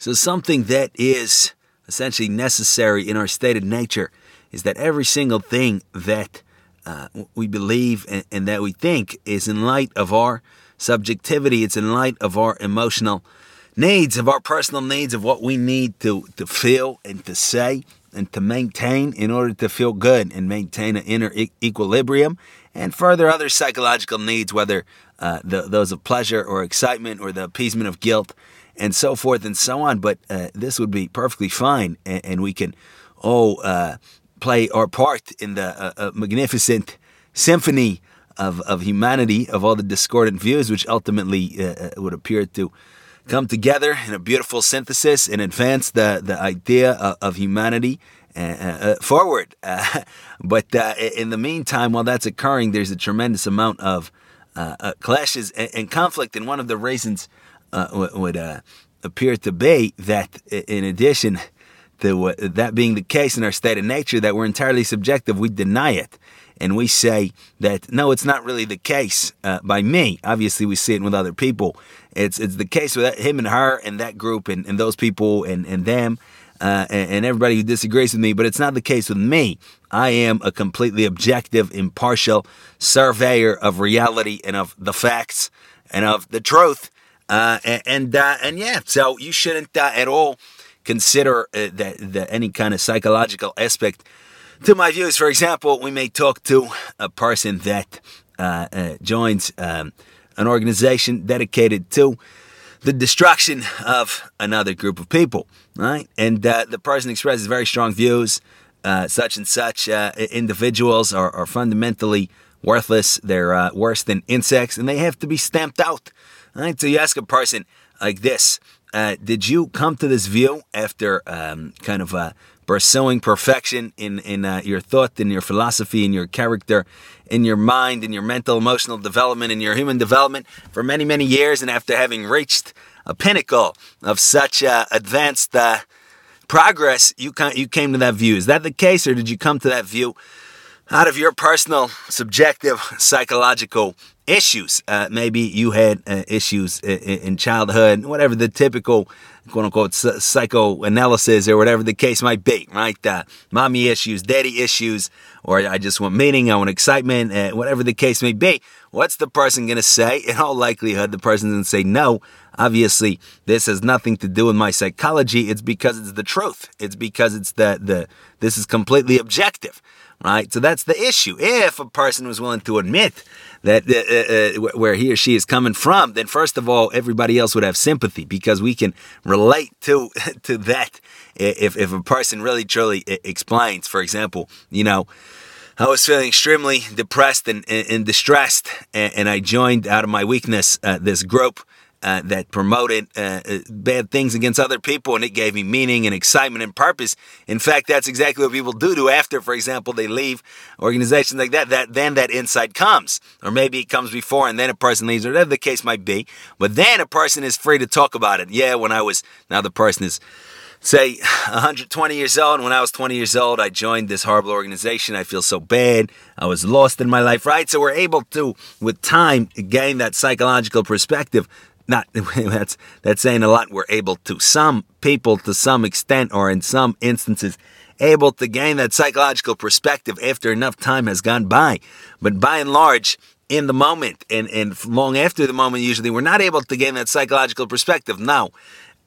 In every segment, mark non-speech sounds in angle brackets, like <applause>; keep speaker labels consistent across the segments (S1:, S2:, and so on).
S1: So, something that is essentially necessary in our stated nature is that every single thing that uh, we believe and, and, that we think is in light of our subjectivity, it's in light of our emotional needs, of our personal needs, of what we need to, to feel and to say and to maintain in order to feel good and maintain an inner e- equilibrium, and further other psychological needs, whether uh, the, those of pleasure or excitement or the appeasement of guilt and so forth and so on. But uh, this would be perfectly fine, and, and we can all uh, play our part in the uh, uh, magnificent symphony of, of humanity, of all the discordant views, which ultimately uh, would appear to come together in a beautiful synthesis and advance the, the idea of, of humanity uh, uh, forward. <laughs> Uh, but in the meantime, while that's occurring, there's a tremendous amount of clashes and, and, conflict. And one of the reasons would appear to be that, in addition to that being the case in our state of nature, that we're entirely subjective, we deny it and we say that no, it's not really the case uh, by me. Obviously, we see it with other people. It's it's the case with him and her and that group and, and those people and and them. Uh, and, and, everybody who disagrees with me, but it's not the case with me. I am a completely objective, impartial surveyor of reality and of the facts and of the truth. Uh, and and, uh, and, yeah, so you shouldn't uh, at all consider uh, that, any kind of psychological aspect to my views. For example, we may talk to a person that uh, uh, joins um, an organization dedicated to the destruction of another group of people, right? And the person expresses very strong views. Such and such individuals are, are, fundamentally worthless. They're worse than insects, and they have to be stamped out. Right? So you ask a person like this: Did you come to this view after um, kind of pursuing perfection in in uh, your thought, in your philosophy, in your character, in your mind, in your mental, emotional development, in your human development for many many years, and after having reached a pinnacle of such uh, advanced uh, progress, you you came to that view. Is that the case, or did you come to that view out of your personal, subjective, psychological issues? Uh, maybe you had uh, issues in, in childhood, whatever the typical quote unquote psychoanalysis or whatever the case might be, right? Uh, mommy issues, daddy issues, or I just want meaning, I want excitement, uh, whatever the case may be. What's the person going to say? In all likelihood, the person's going to say, no, obviously, this has nothing to do with my psychology. It's because it's the truth. It's because it's the, the, this is completely objective, right? So that's the issue. If a person was willing to admit that uh, uh, uh where he or she is coming from, then first of all, everybody else would have sympathy because we can relate to <laughs> to that. If if a person really truly explains, for example, you know. I was feeling extremely depressed and, and, and distressed, and, and, I joined out of my weakness uh, this group uh, that promoted uh, uh, bad things against other people, and it gave me meaning and excitement and purpose. In fact, that's exactly what people do. Do after, for example, they leave organizations like that. That then that insight comes, or maybe it comes before, and then a person leaves, or whatever the case might be. But then a person is free to talk about it. Yeah, when I was now the person is say <sighs> 120 years old. And when I was 20 years old, I joined this horrible organization. I feel so bad. I was lost in my life, right? So we're able to, with time, gain that psychological perspective not <laughs> that's that's saying a lot. We're able to some people to some extent or in some instances able to gain that psychological perspective after enough time has gone by. But by and large, in the moment and, and long after the moment, usually we're not able to gain that psychological perspective. Now,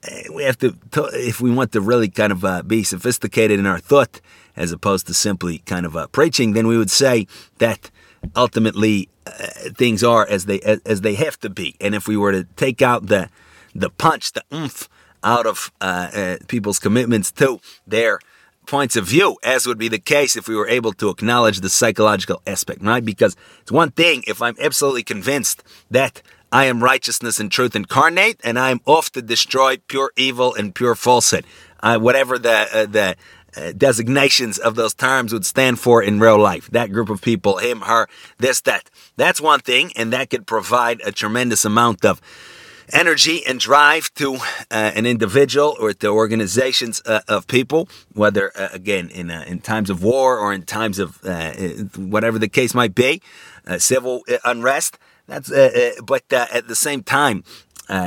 S1: eh, we have to, if we want to really kind of uh, be sophisticated in our thought as opposed to simply kind of uh, preaching, then we would say that ultimately uh, things are as they as, as, they have to be. And if we were to take out the the punch, the oomph out of uh, uh, people's commitments to their points of view, as would be the case if we were able to acknowledge the psychological aspect, right? Because it's one thing if I'm absolutely convinced that I am righteousness and truth incarnate, and I am off to destroy pure evil and pure falsehood. Uh, whatever the uh, the uh, designations of those terms would stand for in real life. That group of people, him, her, this, that. That's one thing, and that could provide a tremendous amount of energy and drive to uh, an individual or to organizations uh, of people, whether uh, again in uh, in times of war or in times of whatever the case might be, civil unrest. That's but at the same time,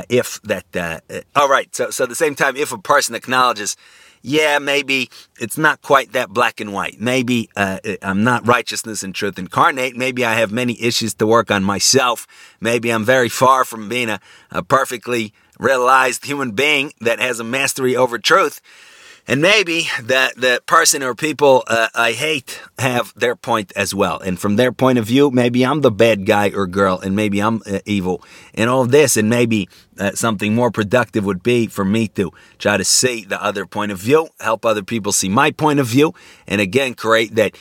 S1: if that. All right. So so at the same time, if a person acknowledges yeah, maybe it's not quite that black and white. Maybe uh, I'm not righteousness and truth incarnate. Maybe I have many issues to work on myself. Maybe I'm very far from being a, a perfectly realized human being that has a mastery over truth. And maybe that the person or people uh, I hate have their point as well. And from their point of view, maybe I'm the bad guy or girl, and maybe I'm uh, evil, and all this. And maybe uh, something more productive would be for me to try to see the other point of view, help other people see my point of view, and again, create that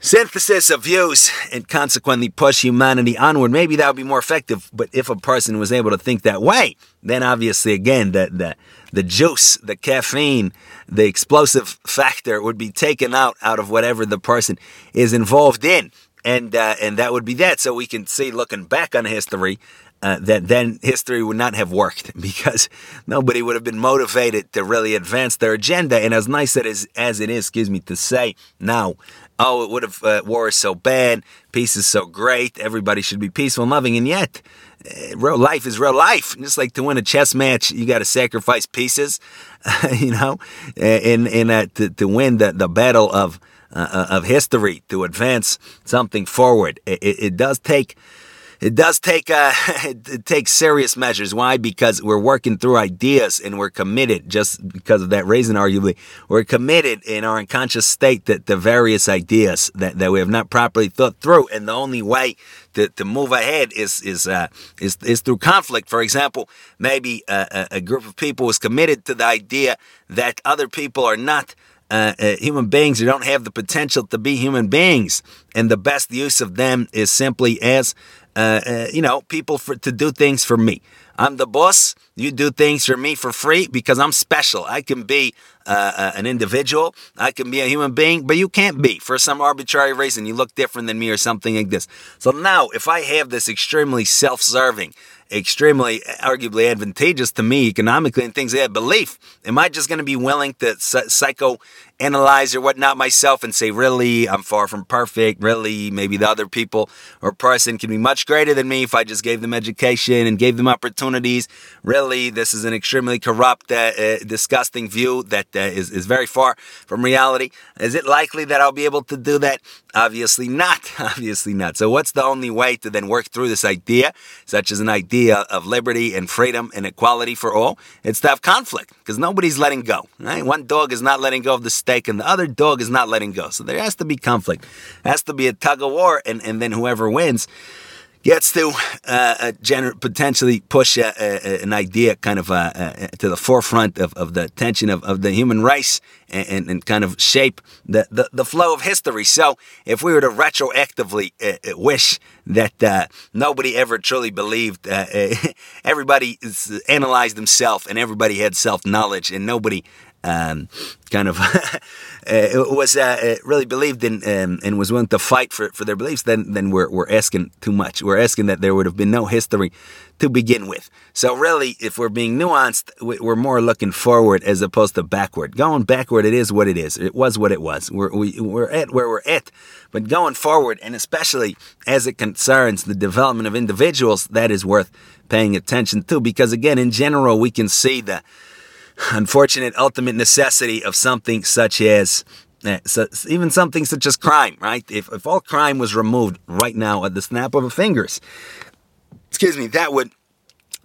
S1: synthesis of views and consequently push humanity onward. Maybe that would be more effective. But if a person was able to think that way, then obviously, again, that the, the juice, the caffeine, the explosive factor would be taken out out of whatever the person is involved in. And, uh, and that would be that. So we can see, looking back on history, uh, that then history would not have worked <laughs> because nobody would have been motivated to really advance their agenda. And as nice as, as it is, excuse me, to say now, oh, it would have, uh, war is so bad, peace is so great, everybody should be peaceful and loving. And yet, real life is real life. Just like to win a chess match, you got to sacrifice pieces, <laughs> you know, and in, uh, to, to win the, the battle of, uh, of history, to advance something forward. It, it does take it does take uh, <laughs> it takes serious measures. Why? Because we're working through ideas and we're committed. Just because of that reason, arguably, we're committed in our unconscious state that the various ideas that, that we have not properly thought through, and the only way to, to move ahead is is uh, is is through conflict. For example, maybe a, a group of people is committed to the idea that other people are not. Uh, uh, human beings who don't have the potential to be human beings, and the best use of them is simply as uh, uh, you know, people for to do things for me. I'm the boss. You do things for me for free because I'm special. I can be uh, uh, an individual. I can be a human being, but you can't be for some arbitrary reason. You look different than me or something like this. So now, if I have this extremely self-serving, extremely arguably advantageous to me economically and things like that belief, am I just going to be willing to psycho analyze or whatnot myself and say, really, I'm far from perfect. Really, maybe the other people or person can be much greater than me if I just gave them education and gave them opportunities. Really, this is an extremely corrupt, uh, uh, disgusting view that uh, is is very far from reality. Is it likely that I'll be able to do that? Obviously not. <laughs> Obviously not. So, what's the only way to then work through this idea, such as an idea of liberty and freedom and equality for all? It's to have conflict because nobody's letting go. Right? One dog is not letting go of the stake and the other dog is not letting go. So there has to be conflict. has to be a tug of war, and, and then whoever wins gets to uh, gener- potentially push an idea kind of uh, uh, to the forefront of, of the attention of, of the human race and, and, and kind of shape the, the, the, flow of history. So if we were to retroactively uh, uh wish that uh, nobody ever truly believed, <laughs> everybody analyzed himself and everybody had self knowledge and nobody um, kind of <laughs> was uh, really believed in um, and was willing to fight for, for their beliefs, then then we're, we're asking too much. We're asking that there would have been no history to begin with. So really, if we're being nuanced, we're more looking forward as opposed to backward. Going backward, it is what it is. It was what it was. We're, we, we're at where we're at. But going forward, and especially as it concerns the development of individuals, that is worth paying attention to because again, in general, we can see the unfortunate ultimate necessity of something such as eh, so even something such as crime, right? If, if all crime was removed right now at the snap of a fingers, excuse me, that would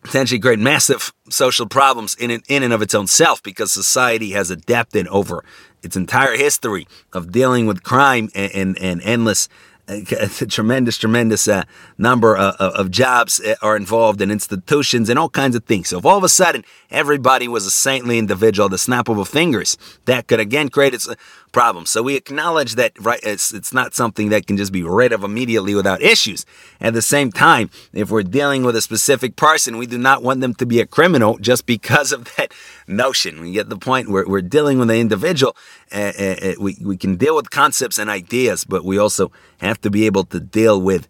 S1: potentially create massive social problems in, in and of its own self because society has adapted over its entire history of dealing with crime and, and, and endless a tremendous, tremendous uh, number of, of, jobs uh, are involved in institutions and all kinds of things. So if all of a sudden everybody was a saintly individual, the snap of a fingers, that could again create its problem. So we acknowledge that right, it's, it's not something that can just be rid of immediately without issues. At the same time, if we're dealing with a specific person, we do not want them to be a criminal just because of <laughs> that notion. We get the point where we're dealing with an individual. Uh, uh, we, we can deal with concepts and ideas, but we also have to be able to deal with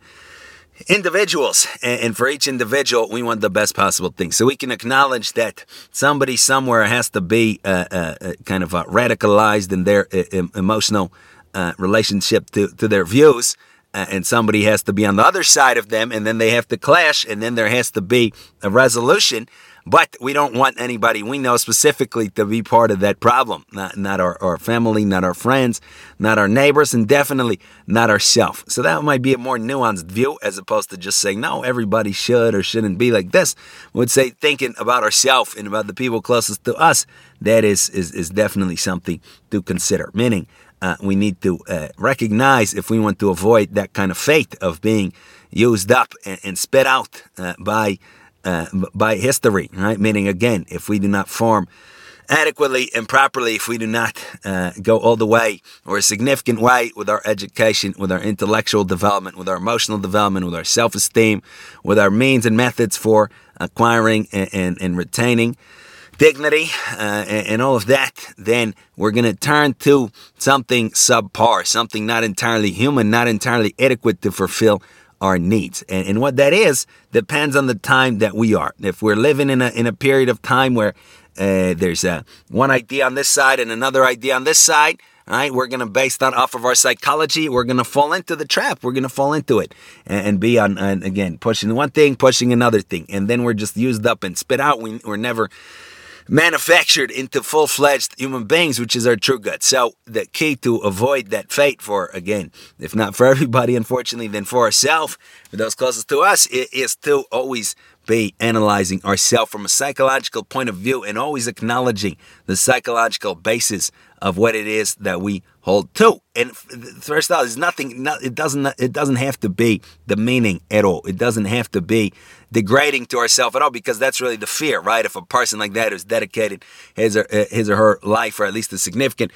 S1: individuals. And for each individual, we want the best possible thing. So we can acknowledge that somebody somewhere has to be uh, uh, uh kind of uh, radicalized in their uh, emotional uh, relationship to, to their views. and somebody has to be on the other side of them, and then they have to clash, and then there has to be a resolution. But we don't want anybody we know specifically to be part of that problem. Not, not our, our family, not our friends, not our neighbors, and definitely not ourselves. So that might be a more nuanced view as opposed to just saying, no, everybody should or shouldn't be like this. We would say thinking about ourselves and about the people closest to us, that is, is, is definitely something to consider. Meaning, uh, we need to uh, recognize if we want to avoid that kind of fate of being used up and, and spit out uh, by uh, by history, right? Meaning, again, if we do not form adequately and properly, if we do not uh, go all the way or a significant way with our education, with our intellectual development, with our emotional development, with our self esteem, with our means and methods for acquiring and, and, and retaining dignity uh, and, and, all of that, then we're going to turn to something subpar, something not entirely human, not entirely adequate to fulfill our needs. And, and what that is depends on the time that we are. If we're living in a, in a period of time where uh, there's a, one idea on this side and another idea on this side, right, we're going to base that off of our psychology. We're going to fall into the trap. We're going to fall into it and, and be on, and again, pushing one thing, pushing another thing. And then we're just used up and spit out. We, we're never manufactured into full fledged human beings, which is our true good. So, the key to avoid that fate for, again, if not for everybody, <laughs> unfortunately, then for ourselves, for those closest to us, is to always be analyzing ourselves from a psychological point of view and always acknowledging the psychological basis of what it is that we hold to. And first off, there's nothing. It doesn't. It doesn't have to be the meaning at all. It doesn't have to be degrading to ourselves at all, because that's really the fear, right? If a person like that is dedicated his or eh, his or her life, or at least a significant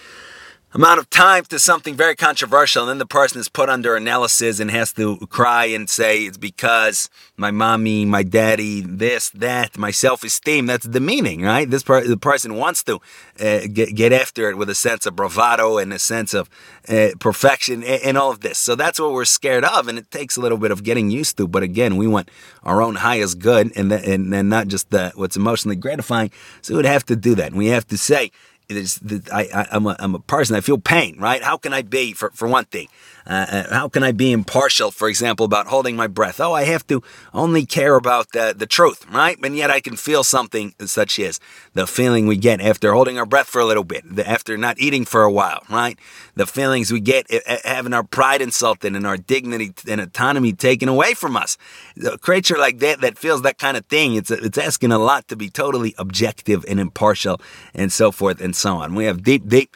S1: amount of time to something very controversial, and then the person is put under analysis and has to cry and say it's because my mommy, my daddy, this, that, my self-esteem. That's the meaning, right? This per- the person wants to uh, get get after it with a sense of bravado and a sense of uh, perfection and, and all of this. So that's what we're scared of, and it takes a little bit of getting used to. But again, we want our own highest good, and and, and not just the, what's emotionally gratifying. So we'd have to do that. We have to say is I, I, am a, I'm a person. I feel pain, right? How can I be, for, for one thing, uh, uh, how can I be impartial, for example, about holding my breath? Oh, I have to only care about the, the truth, right? And yet I can feel something such as the feeling we get after holding our breath for a little bit, after not eating for a while, right? The feelings we get having our pride insulted and our dignity and autonomy taken away from us. A creature like that that feels that kind of thing, it's, it's asking a lot to be totally objective and impartial and so forth and so on. We have deep, deep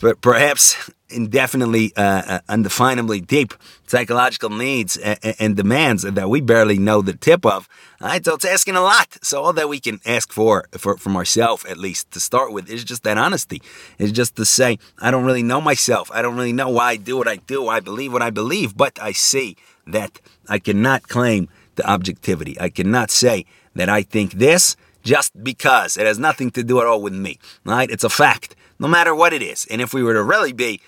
S1: but perhaps indefinitely, uh, uh, undefinably deep psychological needs and, and, demands that we barely know the tip of. Right? So it's asking a lot. So all that we can ask for, for from ourselves, at least to start with, is just that honesty. Is just to say, I don't really know myself. I don't really know why I do what I do. I believe what I believe, but I see that I cannot claim the objectivity. I cannot say that I think this just because it has nothing to do at all with me. Right? It's a fact no matter what it is. And if we were to really be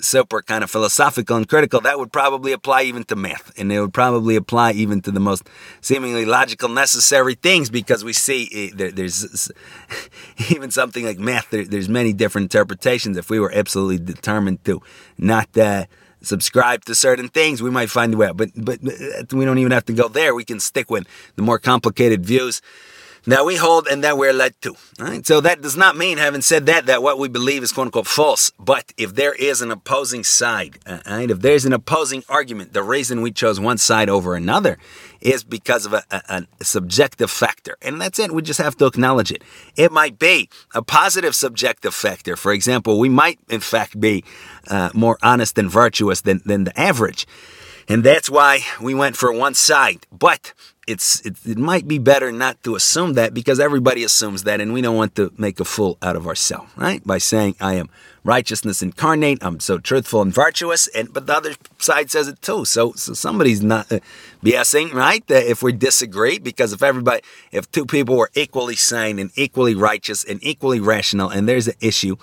S1: super kind of philosophical and critical, that would probably apply even to math. And it would probably apply even to the most seemingly logical, necessary things because we see eh, there, there's <laughs> even something like math, there, there's many different interpretations. If we were absolutely determined to not uh, subscribe to certain things, we might find a way out. But, but we don't even have to go there. We can stick with the more complicated views that we hold and that we're led to. Right? So that does not mean, having said that, that what we believe is quote unquote false. But if there is an opposing side, right? if there's an opposing argument, the reason we chose one side over another is because of a, a, a, subjective factor. And that's it. We just have to acknowledge it. It might be a positive subjective factor. For example, we might, in fact, be uh, more honest and virtuous than, than the average. And that's why we went for one side. But it's it, it, might be better not to assume that because everybody assumes that and we don't want to make a fool out of ourselves right? By saying i am righteousness incarnate i'm so truthful and virtuous and but the other side says it too. So so somebody's not uh, bsing right? That if we disagree because if everybody if two people were equally sane and equally righteous and equally rational and there's an issue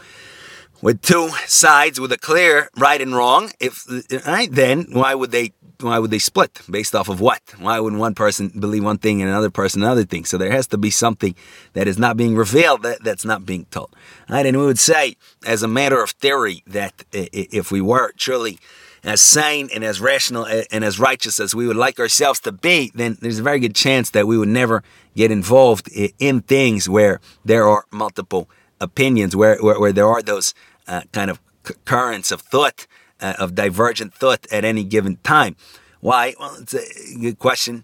S1: with two sides with a clear right and wrong if right then why would they why would they split based off of what? Why would one person believe one thing and another person another thing? So there has to be something that is not being revealed that, that's not being told. Right? And we would say, as a matter of theory, that if we were truly as sane and as rational and as righteous as we would like ourselves to be, then there's a very good chance that we would never get involved in things where there are multiple opinions, where, where, where there are those uh, kind of currents of thought, uh, of divergent thought at any given time. Why? Well, it's a good question.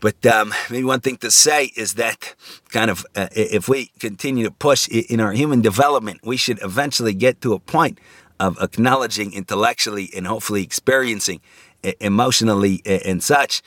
S1: But um, maybe one thing to say is that kind of uh, if we continue to push in our human development, we should eventually get to a point of acknowledging intellectually and hopefully experiencing emotionally and such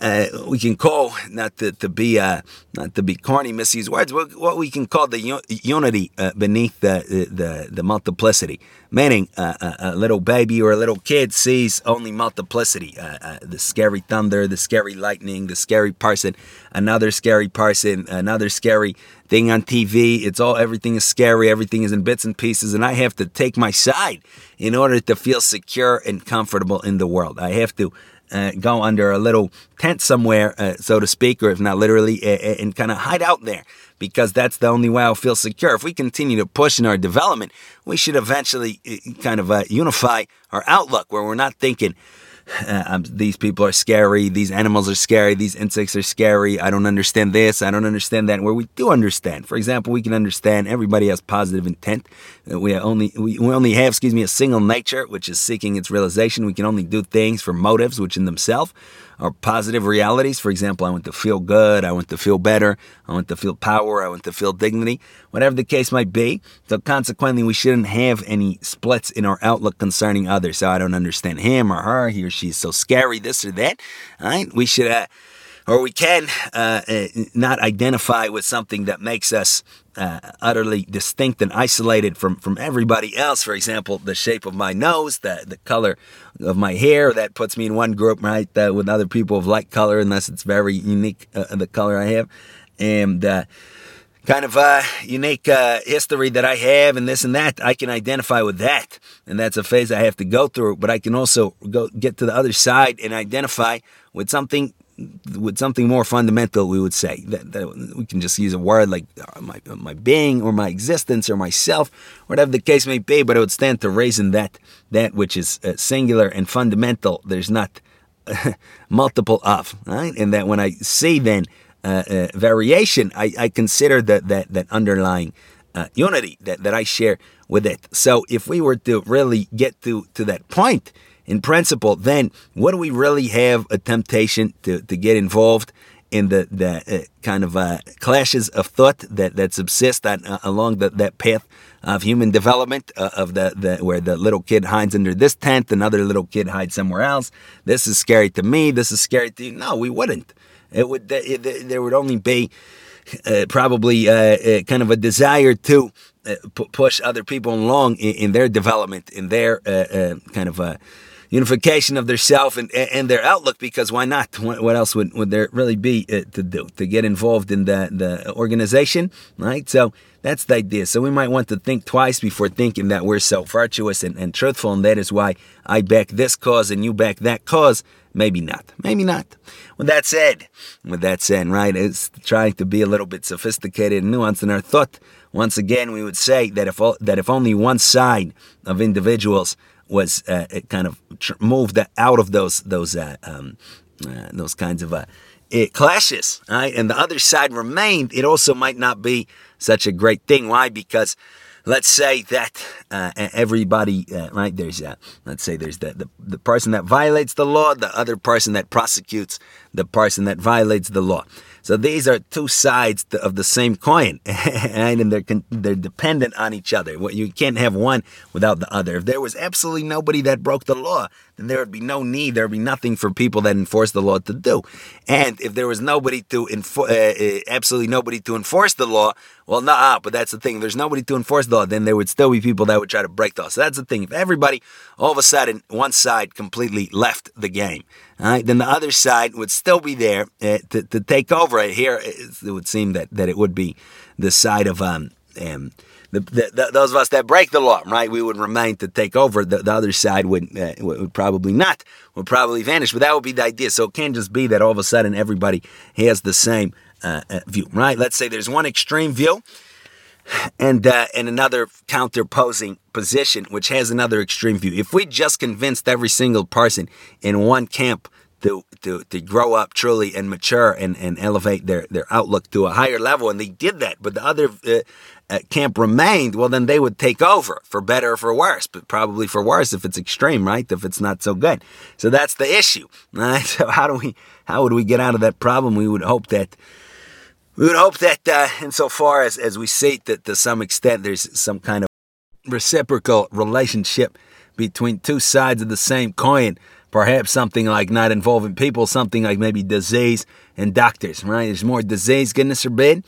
S1: uh, we can call not to, to be uh, not to be corny, misuse words, what, what we can call the unity uh, beneath the, the the multiplicity. Meaning, uh, a, a, little baby or a little kid sees only multiplicity: uh, uh, the scary thunder, the scary lightning, the scary person, another scary person, another scary thing on TV. It's all everything is scary, everything is in bits and pieces, and I have to take my side in order to feel secure and comfortable in the world. I have to uh, go under a little tent somewhere, uh, so to speak, or if not literally, uh, and kind of hide out there because that's the only way I'll feel secure. If we continue to push in our development, we should eventually kind of unify our outlook where we're not thinking, uh, um, these people are scary, these animals are scary, these insects are scary, I don't understand this, I don't understand that. Where we do understand, for example, we can understand everybody has positive intent. Uh, we only we, we only have, excuse me, a single nature, which is seeking its realization. We can only do things for motives, which in themselves are positive realities. For example, I want to feel good, I want to feel better, I want to feel power, I want to feel dignity, whatever the case might be. So consequently, we shouldn't have any splits in our outlook concerning others. So I don't understand him or her, he or she is so scary, this or that. All right, we should. Uh, or we can uh, uh, not identify with something that makes us uh, utterly distinct and isolated from, from everybody else. For example, the shape of my nose, the, the color of my hair, that puts me in one group, right, uh, with other people of like color, unless it's very unique, uh, the color I have. And uh, kind of uh, unique uh, history that I have and this and that, I can identify with that. And that's a phase I have to go through. But I can also go get to the other side and identify with something with something more fundamental, we would say that, that, we can just use a word like uh, my my being or my existence or myself, whatever the case may be. But it would stand to reason that that which is uh, singular and fundamental, there's not uh, <laughs> multiple of, right? And that when I see then uh, uh variation, I, I consider that that that underlying uh, unity that that I share with it. So if we were to really get to to that point in principle, then what do we really have a temptation to, to get involved in the, the uh, kind of uh, clashes of thought that, that subsist on, uh, along the, that path of human development uh, of the, the where the little kid hides under this tent, another little kid hides somewhere else. This is scary to me. This is scary to you. No, we wouldn't. It would. There would only be uh, probably uh, kind of a desire to push other people along in, in, their development, in their kind of unification of their self and, and their outlook because why not? What else would, would there really be uh, to do? To get involved in the, the organization, right? So that's the idea. So we might want to think twice before thinking that we're so virtuous and, and truthful, and that is why I back this cause and you back that cause. Maybe not. Maybe not. With that said, with that said, right, it's trying to be a little bit sophisticated and nuanced in our thought. Once again, we would say that if that if only one side of individuals was uh, kind of moved out of those those uh, um, uh, those kinds of uh, clashes, right? And the other side remained. It also might not be such a great thing. Why? Because let's say that uh, everybody, uh, right? There's, let's say there's the, the, the person that violates the law, the other person that prosecutes the person that violates the law. So these are two sides of the same coin, <laughs> and they're they're dependent on each other. You can't have one without the other. If there was absolutely nobody that broke the law, then there would be no need. There would be nothing for people that enforce the law to do. And if there was nobody to enforce, uh, uh, absolutely nobody to enforce the law, well, nah. But that's the thing. If there's nobody to enforce the law, then there would still be people that would try to break the law. So that's the thing. If everybody, all of a sudden, one side completely left the game Then the other side would still be there uh, to, to take over. Here, it would seem that, that it would be the side of um, um the, the, the, those of us that break the law, right? We would remain to take over. The, the other side would uh, would probably not, would probably vanish. But that would be the idea. So it can't just be that all of a sudden everybody has the same uh, uh view, right? Let's say there's one extreme view and uh, and another counterposing position which has another extreme view. If we just convinced every single person in one camp to, to, to grow up truly and mature and, and elevate their, their outlook to a higher level, and they did that, but the other uh, uh, camp remained, well, then they would take over for better or for worse, but probably for worse if it's extreme, right? If it's not so good. So that's the issue, <laughs> right? So how do we, how would we get out of that problem? We would hope that we would hope that, uh, insofar as, as we see that to some extent there's some kind of reciprocal relationship between two sides of the same coin, perhaps something like not involving people, something like maybe disease and doctors, right? There's more disease, goodness forbid,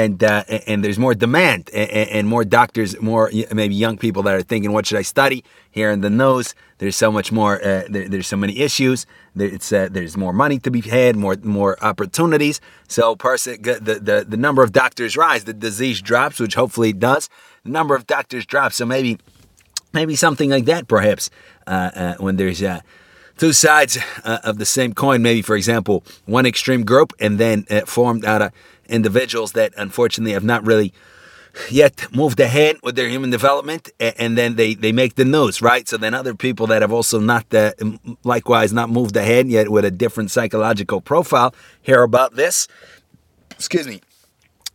S1: and uh, and there's more demand and, and, more doctors, more maybe young people that are thinking, what should I study? Here in the nose, there's so much more. Uh, there, there's so many issues. It's uh, there's more money to be had, more more opportunities. So person, the, the the number of doctors rise, the disease drops, which hopefully it does. The number of doctors drops. So maybe maybe something like that, perhaps uh, uh, when there's uh, two sides of the same coin. Maybe for example, one extreme group, and then formed out of individuals that unfortunately have not really yet moved ahead with their human development and then they, they make the news right? So then other people that have also not uh, likewise not moved ahead yet with a different psychological profile hear about this. Excuse me.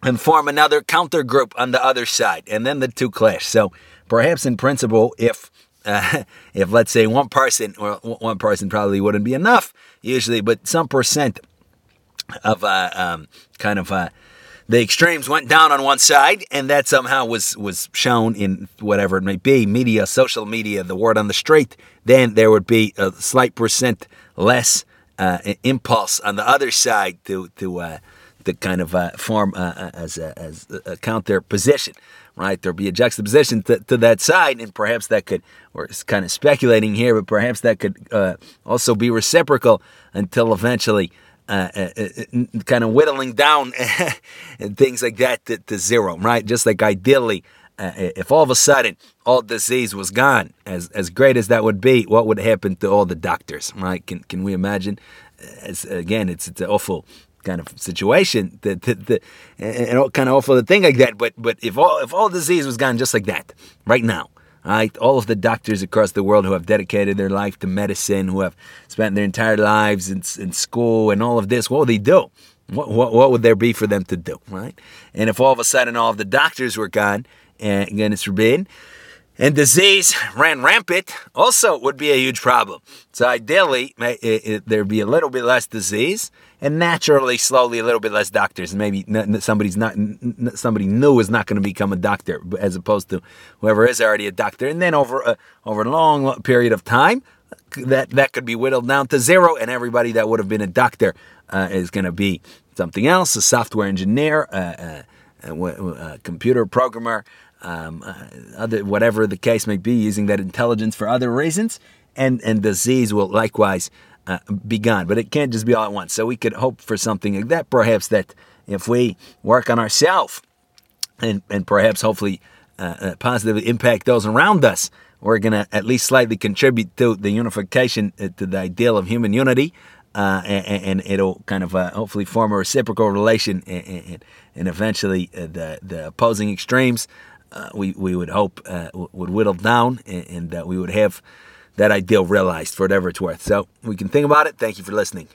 S1: And form another counter group on the other side and then the two clash. So perhaps in principle if uh, <laughs> if let's say one person or one person probably wouldn't be enough usually but some percent of uh, um, kind of uh, the extremes went down on one side, and that somehow was was shown in whatever it may be, media, social media, the word on the street. Then there would be a slight percent less uh, impulse on the other side to to uh, to kind of uh, form uh, uh, as a, as a counter position. Right, there'd be a juxtaposition to, to that side, and perhaps that could, we're kind of speculating here, but perhaps that could uh, also be reciprocal until eventually uh, uh, uh kind of whittling down <laughs> and things like that to, to, zero, right? Just like ideally, uh, if all of a sudden all disease was gone, as as great as that would be, what would happen to all the doctors, right? Can can we imagine? As, again, it's it's an awful kind of situation, that, that, that and kind of awful to think like that. But but if all if all disease was gone just like that, right now, right? All of the doctors across the world who have dedicated their life to medicine, who have spent their entire lives in, in school and all of this, what would they do? What, what, what would there be for them to do, right? And if all of a sudden all of the doctors were gone, and again, it's forbidden, and disease ran rampant, also would be a huge problem. So ideally, there'd be a little bit less disease, and naturally, slowly, a little bit less doctors. Maybe somebody's not somebody new is not going to become a doctor, as opposed to whoever is already a doctor. And then over a, over a long period of time, that that could be whittled down to zero, and everybody that would have been a doctor uh, is going to be something else: a software engineer, uh, uh, a, a, a computer programmer, um, uh, other whatever the case may be, using that intelligence for other reasons. And and disease will likewise uh, gone. But it can't just be all at once. So we could hope for something like that. Perhaps that if we work on ourselves and, and perhaps hopefully uh, uh, positively impact those around us, we're going to at least slightly contribute to the unification, uh, to the ideal of human unity. Uh, and, and, it'll kind of uh, hopefully form a reciprocal relation, and, and, and eventually the the opposing extremes Uh, we we would hope uh, would whittle down, and, that we would have that ideal realized for whatever it's worth. So we can think about it. Thank you for listening.